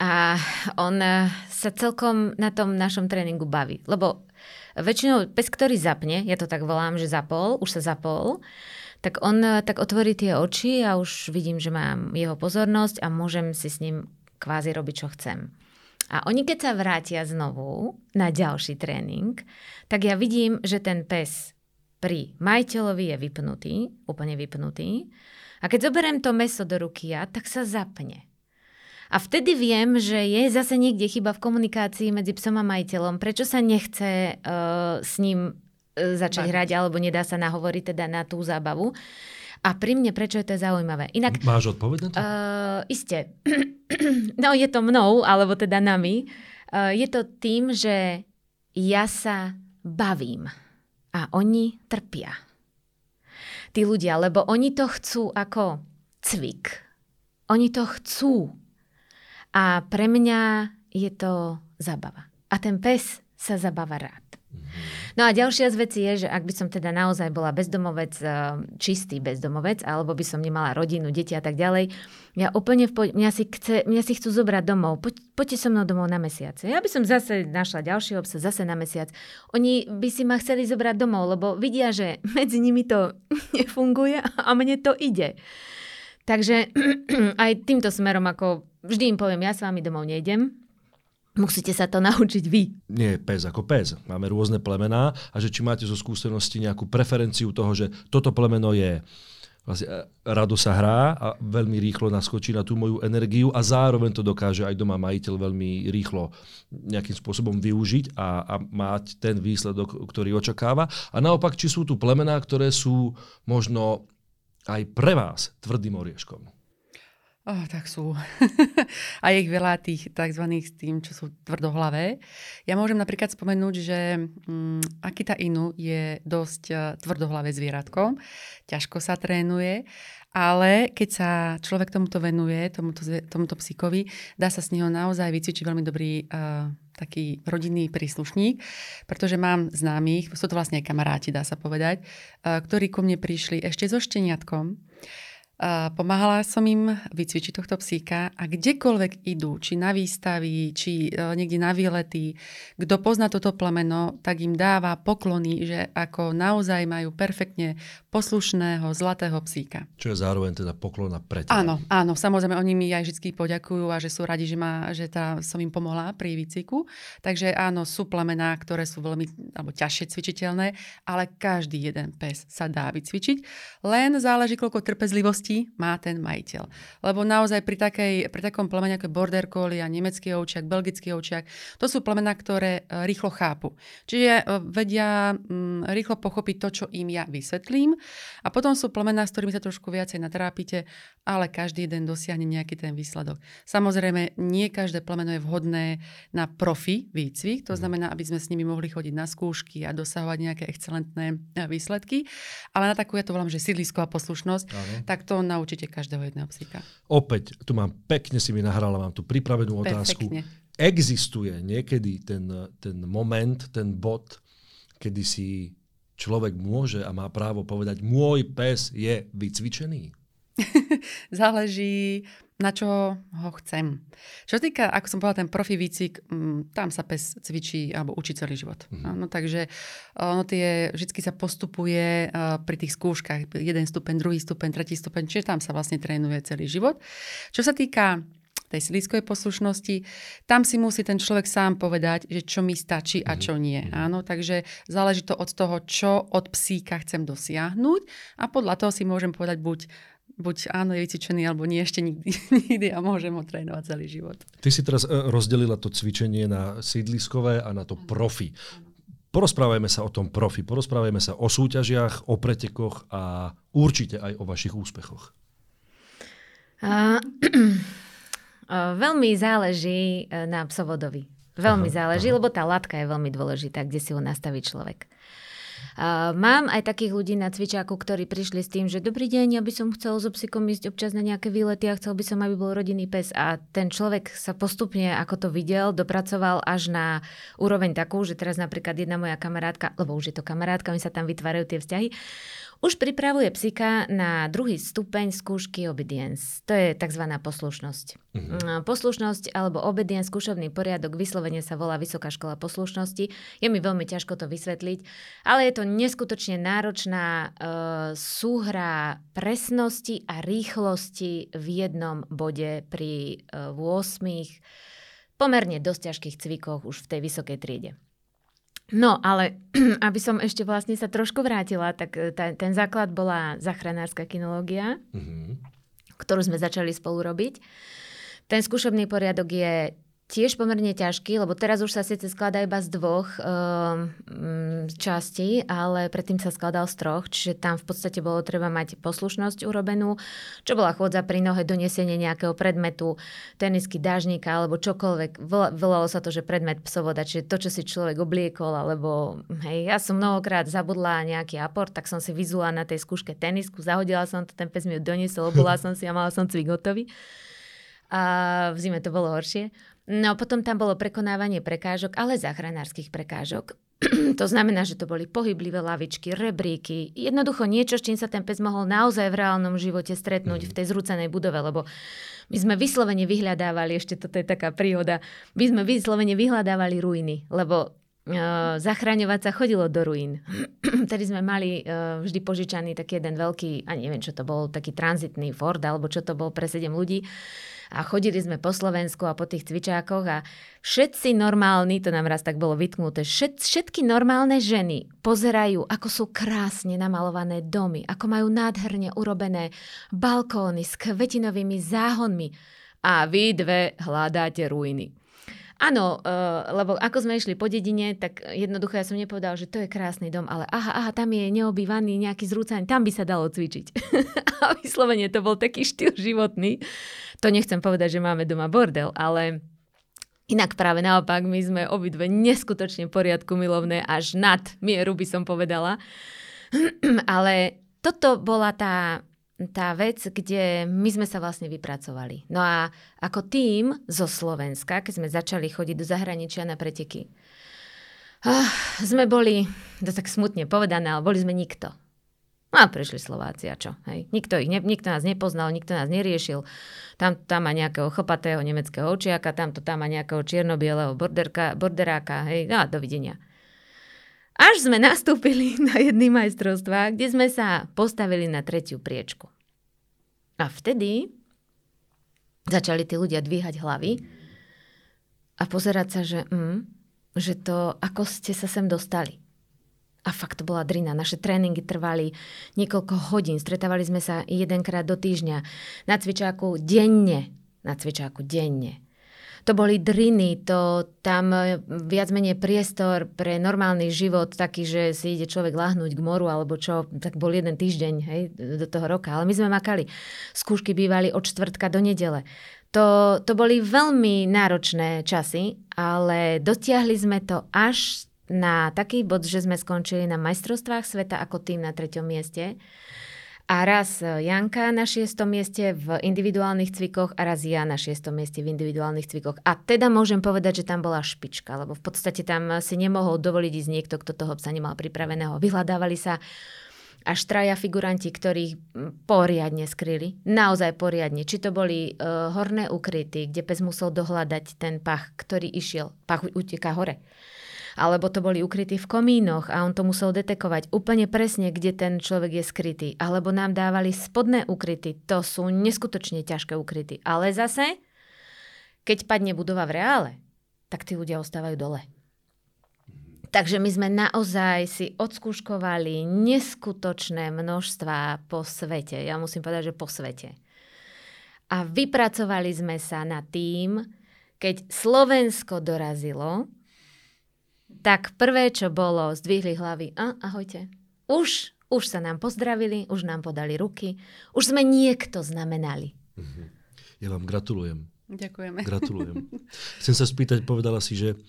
a on eh, sa celkom na tom našom tréningu baví. Lebo väčšinou pes, ktorý zapne, ja to tak volám, že zapol, už sa zapol, tak on eh, tak otvorí tie oči a už vidím, že mám jeho pozornosť a môžem si s ním kvázi robiť, čo chcem. A oni keď sa vrátia znovu na ďalší tréning, tak ja vidím, že ten pes pri majiteľovi je vypnutý, úplne vypnutý. A keď zoberiem to meso do ruky ja, tak sa zapne. A vtedy viem, že je zase niekde chyba v komunikácii medzi psom a majiteľom. Prečo sa nechce uh, s ním uh, začať hrať, alebo nedá sa nahovoriť teda na tú zábavu. A pri mne, prečo je to zaujímavé? Inak, Máš odpoveď na to? Uh, isté. no je to mnou, alebo teda nami. Uh, je to tým, že ja sa bavím a oni trpia. Tí ľudia, lebo oni to chcú ako cvik. Oni to chcú. A pre mňa je to zabava. A ten pes sa zabáva rád. No a ďalšia z vecí je, že ak by som teda naozaj bola bezdomovec, eh, čistý bezdomovec, alebo by som nemala rodinu, deti a tak ďalej, ja úplne v po- mňa, si chce, mňa si chcú zobrať domov. Poď, poďte so mnou domov na mesiac. Ja by som zase našla ďalšieho psa, zase na mesiac. Oni by si ma chceli zobrať domov, lebo vidia, že medzi nimi to nefunguje a mne to ide. Takže aj týmto smerom, ako vždy im poviem, ja s vami domov nejdem, Musíte sa to naučiť vy. Nie pes ako pes. Máme rôzne plemená a že či máte zo skúsenosti nejakú preferenciu toho, že toto plemeno je vlastne e, rado sa hrá a veľmi rýchlo naskočí na tú moju energiu a zároveň to dokáže aj doma majiteľ veľmi rýchlo nejakým spôsobom využiť a, a mať ten výsledok, ktorý očakáva. A naopak, či sú tu plemená, ktoré sú možno aj pre vás tvrdým orieškom. Oh, tak sú. a je ich veľa tých tzv. s tým, čo sú tvrdohlavé. Ja môžem napríklad spomenúť, že um, Akita Inu je dosť uh, tvrdohlavé zvieratko. Ťažko sa trénuje, ale keď sa človek tomuto venuje, tomuto, tomuto psíkovi, dá sa z neho naozaj vycvičiť veľmi dobrý uh, taký rodinný príslušník, pretože mám známych, sú to vlastne aj kamaráti, dá sa povedať, uh, ktorí ku mne prišli ešte so šteniatkom Pomáhala som im vycvičiť tohto psíka a kdekoľvek idú, či na výstavy, či e, niekde na výlety, kto pozná toto plemeno, tak im dáva poklony, že ako naozaj majú perfektne poslušného zlatého psíka. Čo je zároveň teda poklona pre teba. Áno, áno, samozrejme, oni mi aj vždy poďakujú a že sú radi, že, ma, že tá, som im pomohla pri výcviku. Takže áno, sú plemená, ktoré sú veľmi alebo ťažšie cvičiteľné, ale každý jeden pes sa dá vycvičiť. Len záleží, koľko trpezlivosti má ten majiteľ. Lebo naozaj pri, takej, pri takom plemene ako border collie a nemecký ovčiak, belgický ovčiak, to sú plemená, ktoré e, rýchlo chápu. Čiže e, vedia mm, rýchlo pochopiť to, čo im ja vysvetlím. A potom sú plemená, s ktorými sa trošku viacej natrápite, ale každý jeden dosiahne nejaký ten výsledok. Samozrejme, nie každé plemeno je vhodné na profi výcvik, to mhm. znamená, aby sme s nimi mohli chodiť na skúšky a dosahovať nejaké excelentné e, výsledky. Ale na takú, ja to volám, že sídlisková poslušnosť, Áno. tak to to naučíte každého jedného psíka. Opäť, tu mám pekne si mi nahrala, mám tu pripravenú otázku. Perfektne. Existuje niekedy ten, ten moment, ten bod, kedy si človek môže a má právo povedať, môj pes je vycvičený? Záleží, na čo ho chcem. Čo týka, ako som povedala, ten profi výcvik, mm, tam sa pes cvičí alebo učí celý život. Mm-hmm. No, takže ono tie, vždy sa postupuje uh, pri tých skúškach, jeden stupeň, druhý stupeň, tretí stupeň, čiže tam sa vlastne trénuje celý život. Čo sa týka tej slízkovej poslušnosti, tam si musí ten človek sám povedať, že čo mi stačí a čo nie. Mhm. Áno, takže záleží to od toho, čo od psíka chcem dosiahnuť a podľa toho si môžem povedať buď buď áno, je vycvičený, alebo nie ešte nikdy, nikdy a môžem ho trénovať celý život. Ty si teraz e, rozdelila to cvičenie na sídliskové a na to profi. Porozprávajme sa o tom profi, porozprávajme sa o súťažiach, o pretekoch a určite aj o vašich úspechoch. Uh, veľmi záleží e, na psovodovi. Veľmi aha, záleží, aha. lebo tá latka je veľmi dôležitá, kde si ho nastaví človek. Uh, mám aj takých ľudí na cvičáku, ktorí prišli s tým, že dobrý deň, ja by som chcel so psikom ísť občas na nejaké výlety a chcel by som, aby bol rodinný pes. A ten človek sa postupne, ako to videl, dopracoval až na úroveň takú, že teraz napríklad jedna moja kamarátka, lebo už je to kamarátka, mi sa tam vytvárajú tie vzťahy, už pripravuje psika na druhý stupeň skúšky obedience. To je tzv. poslušnosť. Mm-hmm. Poslušnosť alebo obedience, skúšobný poriadok, vyslovene sa volá Vysoká škola poslušnosti. Je mi veľmi ťažko to vysvetliť, ale je to neskutočne náročná uh, súhra presnosti a rýchlosti v jednom bode pri e, 8 pomerne dosť ťažkých cvikoch už v tej vysokej triede. No, ale aby som ešte vlastne sa trošku vrátila, tak e, ta, ten základ bola zachránárska kinológia, mm-hmm. ktorú sme začali spolu robiť. Ten skúšobný poriadok je tiež pomerne ťažký, lebo teraz už sa síce skladá iba z dvoch um, častí, ale predtým sa skladal z troch, čiže tam v podstate bolo treba mať poslušnosť urobenú, čo bola chôdza pri nohe, donesenie nejakého predmetu, tenisky, dážnika alebo čokoľvek. Volalo sa to, že predmet psovoda, čiže to, čo si človek obliekol, alebo hej, ja som mnohokrát zabudla nejaký aport, tak som si vyzula na tej skúške tenisku, zahodila som to, ten pes mi ju doniesol, obula som si a mala som cvik hotový. A v zime to bolo horšie. No potom tam bolo prekonávanie prekážok, ale záchranárskych prekážok. to znamená, že to boli pohyblivé lavičky, rebríky, jednoducho niečo, s čím sa ten pes mohol naozaj v reálnom živote stretnúť mm. v tej zrúcenej budove, lebo my sme vyslovene vyhľadávali, ešte toto je taká príhoda, my sme vyslovene vyhľadávali ruiny, lebo Uh, zachraňovať sa chodilo do ruín. Tedy sme mali uh, vždy požičaný taký jeden veľký, a neviem čo to bol, taký tranzitný Ford, alebo čo to bol pre 7 ľudí a chodili sme po Slovensku a po tých cvičákoch a všetci normálni, to nám raz tak bolo vytknuté, všet, všetky normálne ženy pozerajú, ako sú krásne namalované domy, ako majú nádherne urobené balkóny s kvetinovými záhonmi a vy dve hľadáte ruiny. Áno, uh, lebo ako sme išli po dedine, tak jednoducho ja som nepovedal, že to je krásny dom, ale aha, aha, tam je neobývaný nejaký zrúcaň, tam by sa dalo cvičiť. a vyslovene to bol taký štýl životný. To nechcem povedať, že máme doma bordel, ale Inak práve naopak, my sme obidve neskutočne poriadku milovné, až nad mieru by som povedala. Ale toto bola tá tá vec, kde my sme sa vlastne vypracovali. No a ako tým zo Slovenska, keď sme začali chodiť do zahraničia na preteky, ah, sme boli, to tak smutne povedané, ale boli sme nikto. No a prišli Slováci a čo? Hej. Nikto, ich ne, nikto nás nepoznal, nikto nás neriešil. Tam, tam má nejakého chlpatého nemeckého očiaka, tamto tam má nejakého čierno-bieleho borderka, borderáka. Hej. No a dovidenia. Až sme nastúpili na jedný majstrovstvá, kde sme sa postavili na tretiu priečku. A vtedy začali tí ľudia dvíhať hlavy a pozerať sa, že, mm, že to, ako ste sa sem dostali. A fakt to bola drina. Naše tréningy trvali niekoľko hodín. Stretávali sme sa jedenkrát do týždňa. Na cvičáku denne. Na cvičáku denne. To boli driny, to tam e, viac menej priestor pre normálny život, taký, že si ide človek lahnúť k moru alebo čo, tak bol jeden týždeň hej, do toho roka. Ale my sme makali. Skúšky bývali od čtvrtka do nedele. To, to boli veľmi náročné časy, ale dotiahli sme to až na taký bod, že sme skončili na majstrovstvách sveta ako tým na treťom mieste. A raz Janka na šiestom mieste v individuálnych cvikoch a raz ja na šiestom mieste v individuálnych cvikoch. A teda môžem povedať, že tam bola špička, lebo v podstate tam si nemohol dovoliť ísť niekto, kto toho psa nemal pripraveného. Vyhľadávali sa až traja figuranti, ktorých poriadne skryli. Naozaj poriadne. Či to boli uh, horné ukryty, kde pes musel dohľadať ten pach, ktorý išiel. Pach uteká hore alebo to boli ukrytí v komínoch a on to musel detekovať úplne presne, kde ten človek je skrytý. Alebo nám dávali spodné ukryty. To sú neskutočne ťažké ukryty. Ale zase, keď padne budova v reále, tak tí ľudia ostávajú dole. Takže my sme naozaj si odskúškovali neskutočné množstva po svete. Ja musím povedať, že po svete. A vypracovali sme sa na tým, keď Slovensko dorazilo, tak prvé, čo bolo, zdvihli hlavy. A, ahojte. Už, už sa nám pozdravili, už nám podali ruky, už sme niekto znamenali. Mhm. Ja vám gratulujem. Ďakujeme. Gratulujem. Chcem sa spýtať, povedala si, že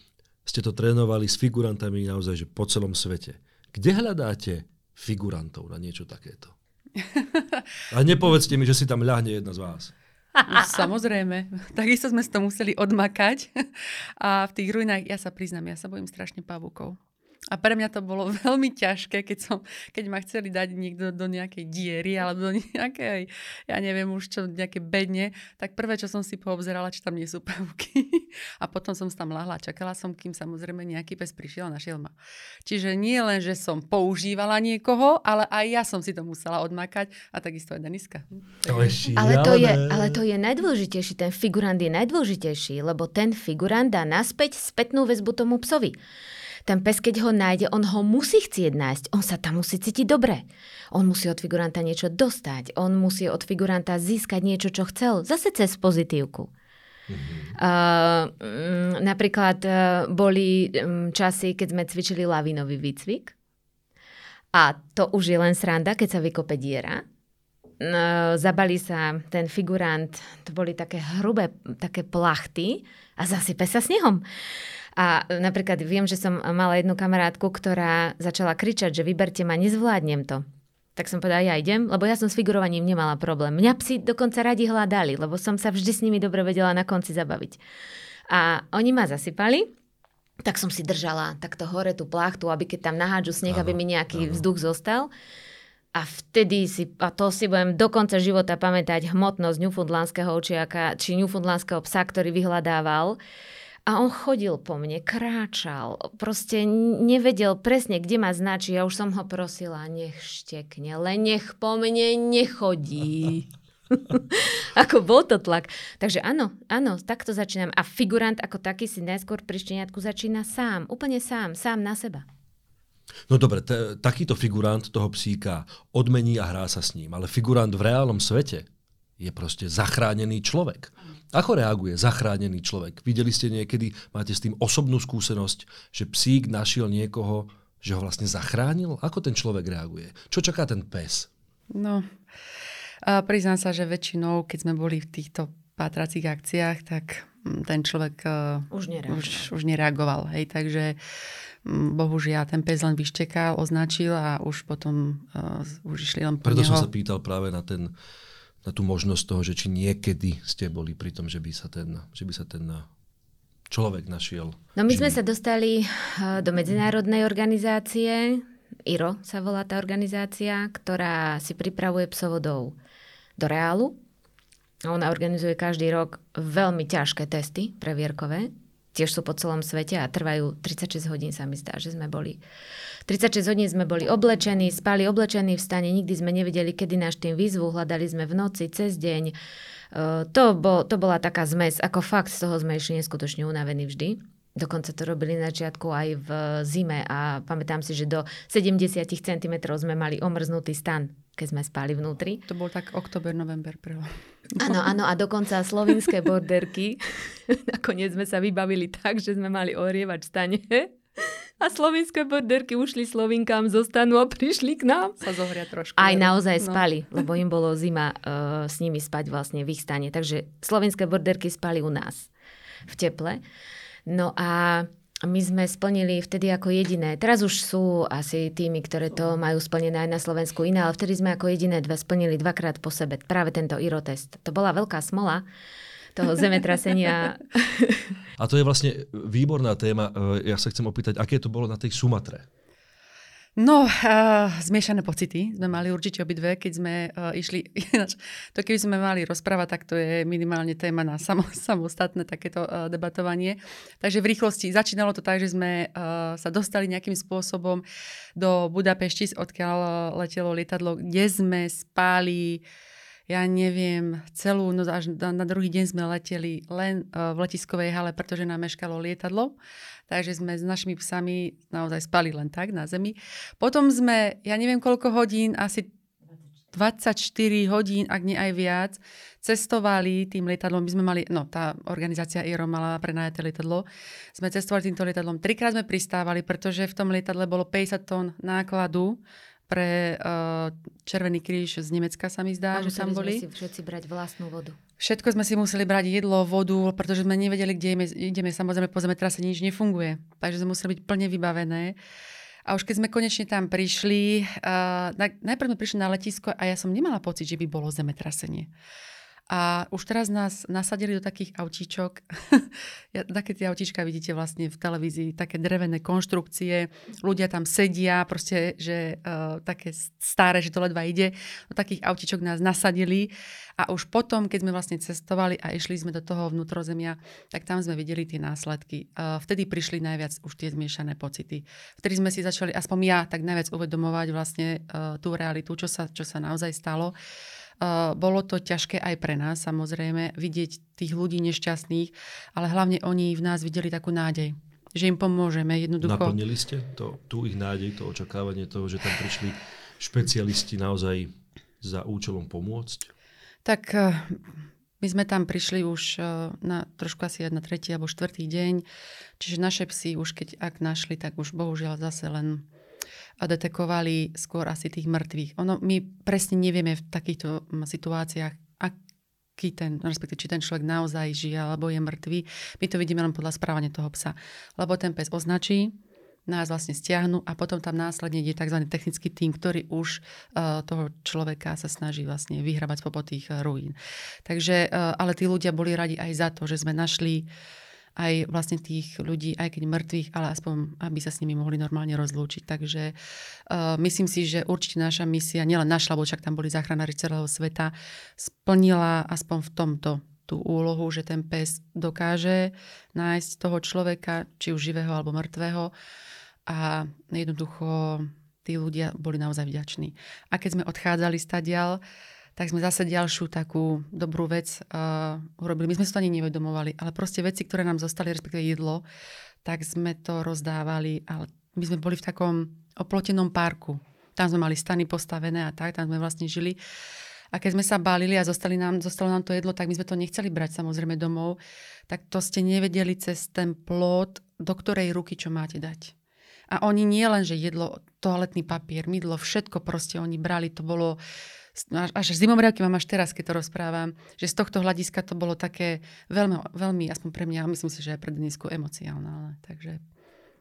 ste to trénovali s figurantami naozaj že po celom svete. Kde hľadáte figurantov na niečo takéto? A nepovedzte mi, že si tam ľahne jedna z vás. No, samozrejme. Takisto sme si to museli odmakať. A v tých ruinách, ja sa priznám, ja sa bojím strašne pavúkov. A pre mňa to bolo veľmi ťažké, keď, som, keď ma chceli dať niekto do nejakej diery alebo do nejakej, ja neviem už čo, nejaké bedne, tak prvé, čo som si poobzerala, či tam nie sú pavúky. A potom som tam lahla, čakala som, kým samozrejme nejaký pes prišiel a našiel ma. Čiže nie len, že som používala niekoho, ale aj ja som si to musela odmakať a takisto aj Daniska. ale, to je, ale to je najdôležitejší, ten figurant je najdôležitejší, lebo ten figurant dá naspäť spätnú väzbu tomu psovi. Ten pes, keď ho nájde, on ho musí chcieť nájsť. On sa tam musí cítiť dobre. On musí od figuranta niečo dostať. On musí od figuranta získať niečo, čo chcel. Zase cez pozitívku. Mm-hmm. Uh, napríklad uh, boli um, časy, keď sme cvičili lavinový výcvik. A to už je len sranda, keď sa vykope diera. Uh, zabali sa ten figurant, to boli také hrubé, také plachty a zasype sa snehom. A napríklad viem, že som mala jednu kamarátku, ktorá začala kričať, že vyberte ma, nezvládnem to. Tak som povedala, ja idem, lebo ja som s figurovaním nemala problém. Mňa psi dokonca radi hľadali, lebo som sa vždy s nimi dobre vedela na konci zabaviť. A oni ma zasypali, tak som si držala takto hore tú plachtu, aby keď tam nahádžu sneh, aby mi nejaký áno. vzduch zostal. A vtedy si, a to si budem do konca života pamätať, hmotnosť newfoundlandského očiaka, či newfoundlandského psa, ktorý vyhľadával. A on chodil po mne, kráčal, proste nevedel presne, kde ma značí. Ja už som ho prosila, nech štekne, len nech po mne nechodí. ako bol to tlak. Takže áno, áno, takto začínam. A figurant ako taký si najskôr pri šteniatku začína sám, úplne sám, sám na seba. No dobre, t- takýto figurant toho psíka odmení a hrá sa s ním, ale figurant v reálnom svete je proste zachránený človek. Ako reaguje zachránený človek? Videli ste niekedy, máte s tým osobnú skúsenosť, že psík našiel niekoho, že ho vlastne zachránil? Ako ten človek reaguje? Čo čaká ten pes? No, a priznám sa, že väčšinou, keď sme boli v týchto pátracích akciách, tak mm, ten človek už nereagoval. Už, už nereagoval hej, takže mm, bohužiaľ ten pes len vyštekal, označil a už potom uh, už išli len po Preto neho. som sa pýtal práve na ten na tú možnosť toho, že či niekedy ste boli pri tom, že by sa ten, že by sa ten človek našiel. No my sme sa dostali eh, do medzinárodnej organizácie, IRO sa volá tá organizácia, ktorá si pripravuje psovodov do reálu. Ona organizuje každý rok veľmi ťažké testy previerkové. Tiež sú po celom svete a trvajú 36 hodín, sa mi zdá, že sme boli. 36 hodín sme boli oblečení, spali oblečení v stane, nikdy sme nevedeli, kedy náš tým výzvu, hľadali sme v noci, cez deň. To, bol, to bola taká zmes, ako fakt z toho sme išli neskutočne unavení vždy. Dokonca to robili na začiatku aj v zime a pamätám si, že do 70 cm sme mali omrznutý stan, keď sme spali vnútri. To bol tak oktober, november prvo. Áno, áno, a dokonca slovinské borderky. Nakoniec sme sa vybavili tak, že sme mali ohrievať v stane. A slovinské borderky ušli slovinkám zo stanu a prišli k nám. Sa zohria trošku. Aj naozaj no. spali, lebo im bolo zima uh, s nimi spať vlastne v ich stane. Takže slovinské borderky spali u nás v teple. No a my sme splnili vtedy ako jediné. Teraz už sú asi tými, ktoré to majú splnené aj na Slovensku iné, ale vtedy sme ako jediné dve splnili dvakrát po sebe práve tento irotest. To bola veľká smola toho zemetrasenia. A to je vlastne výborná téma. E, ja sa chcem opýtať, aké to bolo na tej Sumatre? No, uh, zmiešané pocity sme mali určite obidve, keď sme uh, išli. to keby sme mali rozprávať, tak to je minimálne téma na samo, samostatné takéto uh, debatovanie. Takže v rýchlosti začínalo to tak, že sme uh, sa dostali nejakým spôsobom do Budapešti, odkiaľ letelo lietadlo, kde sme spali ja neviem, celú noc až na, na druhý deň sme leteli len uh, v letiskovej hale, pretože nám meškalo lietadlo. Takže sme s našimi psami naozaj spali len tak na zemi. Potom sme, ja neviem koľko hodín, asi 24 hodín, ak nie aj viac, cestovali tým lietadlom. My sme mali, no tá organizácia IRO mala prenajaté lietadlo. Sme cestovali týmto lietadlom. Trikrát sme pristávali, pretože v tom lietadle bolo 50 tón nákladu pre uh, Červený kríž z Nemecka sa mi zdá, že tam boli. si všetci brať vlastnú vodu. Všetko sme si museli brať jedlo, vodu, pretože sme nevedeli, kde ideme. ideme. Samozrejme, po zemetrase nič nefunguje. Takže sme museli byť plne vybavené. A už keď sme konečne tam prišli, uh, najprv sme prišli na letisko a ja som nemala pocit, že by bolo zemetrasenie. A už teraz nás nasadili do takých autíčok. ja, také tie autíčka vidíte vlastne v televízii, také drevené konštrukcie. Ľudia tam sedia, proste, že uh, také staré, že to ledva ide. Do takých autíčok nás nasadili. A už potom, keď sme vlastne cestovali a išli sme do toho vnútrozemia, tak tam sme videli tie následky. Uh, vtedy prišli najviac už tie zmiešané pocity. Vtedy sme si začali, aspoň ja, tak najviac uvedomovať vlastne uh, tú realitu, čo sa, čo sa naozaj stalo. Bolo to ťažké aj pre nás, samozrejme, vidieť tých ľudí nešťastných, ale hlavne oni v nás videli takú nádej, že im pomôžeme jednoducho. Naplnili ste to, tú ich nádej, to očakávanie toho, že tam prišli špecialisti naozaj za účelom pomôcť? Tak uh, my sme tam prišli už uh, na trošku asi na tretí alebo štvrtý deň, čiže naše psy už keď ak našli, tak už bohužiaľ zase len detekovali skôr asi tých mŕtvych. Ono, my presne nevieme v takýchto situáciách, aký ten, respektíve či ten človek naozaj žije alebo je mŕtvý. My to vidíme len podľa správania toho psa. Lebo ten pes označí, nás vlastne stiahnu a potom tam následne ide tzv. technický tým, ktorý už uh, toho človeka sa snaží vlastne vyhrabať spopod tých uh, ruín. Takže, uh, ale tí ľudia boli radi aj za to, že sme našli uh, aj vlastne tých ľudí, aj keď mŕtvych, ale aspoň, aby sa s nimi mohli normálne rozlúčiť. Takže uh, myslím si, že určite naša misia, nielen naša, lebo však tam boli záchranári celého sveta, splnila aspoň v tomto tú úlohu, že ten pes dokáže nájsť toho človeka, či už živého alebo mŕtvého. A jednoducho tí ľudia boli naozaj vďační. A keď sme odchádzali stadial, uh, tak sme zase ďalšiu takú dobrú vec uh, urobili. My sme sa to ani nevedomovali, ale proste veci, ktoré nám zostali, respektíve jedlo, tak sme to rozdávali. Ale my sme boli v takom oplotenom parku. Tam sme mali stany postavené a tak, tam sme vlastne žili. A keď sme sa bálili a zostali nám, zostalo nám to jedlo, tak my sme to nechceli brať samozrejme domov. Tak to ste nevedeli cez ten plot, do ktorej ruky čo máte dať. A oni nie len, že jedlo, toaletný papier, mydlo, všetko proste oni brali. To bolo až zimomriavky mám až teraz, keď to rozprávam, že z tohto hľadiska to bolo také veľmi, veľmi aspoň pre mňa, myslím si, že aj pre Denisku emociálne. Takže,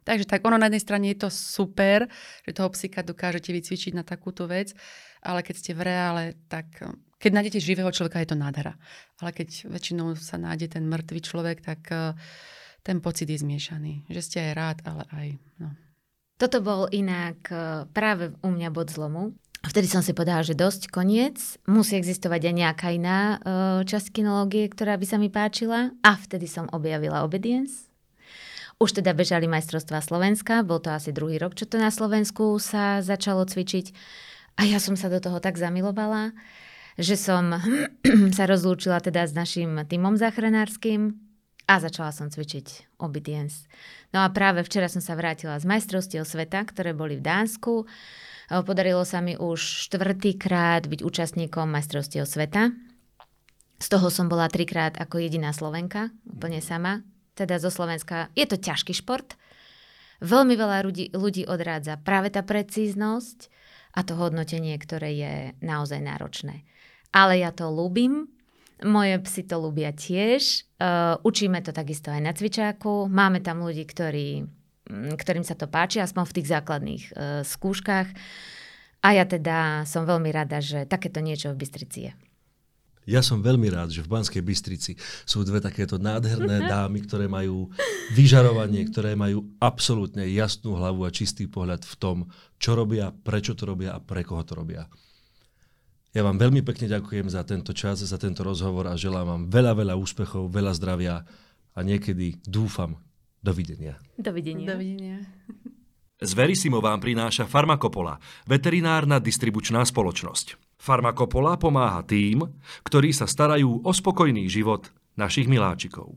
takže tak ono na jednej strane je to super, že toho psíka dokážete vycvičiť na takúto vec, ale keď ste v reále, tak keď nájdete živého človeka, je to nádhera. Ale keď väčšinou sa nájde ten mŕtvý človek, tak eh, ten pocit je zmiešaný. Že ste aj rád, ale aj... No. Toto bol inak e, práve u mňa bod zlomu. Vtedy som si povedala, že dosť, koniec. Musí existovať aj nejaká iná e, časť kinológie, ktorá by sa mi páčila. A vtedy som objavila Obedience. Už teda bežali majstrovstvá Slovenska, bol to asi druhý rok, čo to na Slovensku sa začalo cvičiť. A ja som sa do toho tak zamilovala, že som sa rozlúčila teda s našim týmom záchranárským a začala som cvičiť obedience. No a práve včera som sa vrátila z majstrovstiev sveta, ktoré boli v Dánsku. Podarilo sa mi už štvrtýkrát byť účastníkom majstrovstiev sveta. Z toho som bola trikrát ako jediná Slovenka, úplne sama. Teda zo Slovenska. Je to ťažký šport. Veľmi veľa ľudí, ľudí odrádza práve tá precíznosť a to hodnotenie, ktoré je naozaj náročné. Ale ja to ľúbim, moje psy to ľúbia tiež. Uh, učíme to takisto aj na cvičáku. Máme tam ľudí, ktorí ktorým sa to páči, aspoň v tých základných uh, skúškach. A ja teda som veľmi rada, že takéto niečo v Bystrici je. Ja som veľmi rád, že v Banskej Bystrici sú dve takéto nádherné dámy, ktoré majú vyžarovanie, ktoré majú absolútne jasnú hlavu a čistý pohľad v tom, čo robia, prečo to robia a pre koho to robia. Ja vám veľmi pekne ďakujem za tento čas, za tento rozhovor a želám vám veľa, veľa úspechov, veľa zdravia a niekedy dúfam, Dovidenia. Dovidenia. Dovidenia. Z Verisimo vám prináša Farmakopola, veterinárna distribučná spoločnosť. Farmakopola pomáha tým, ktorí sa starajú o spokojný život našich miláčikov.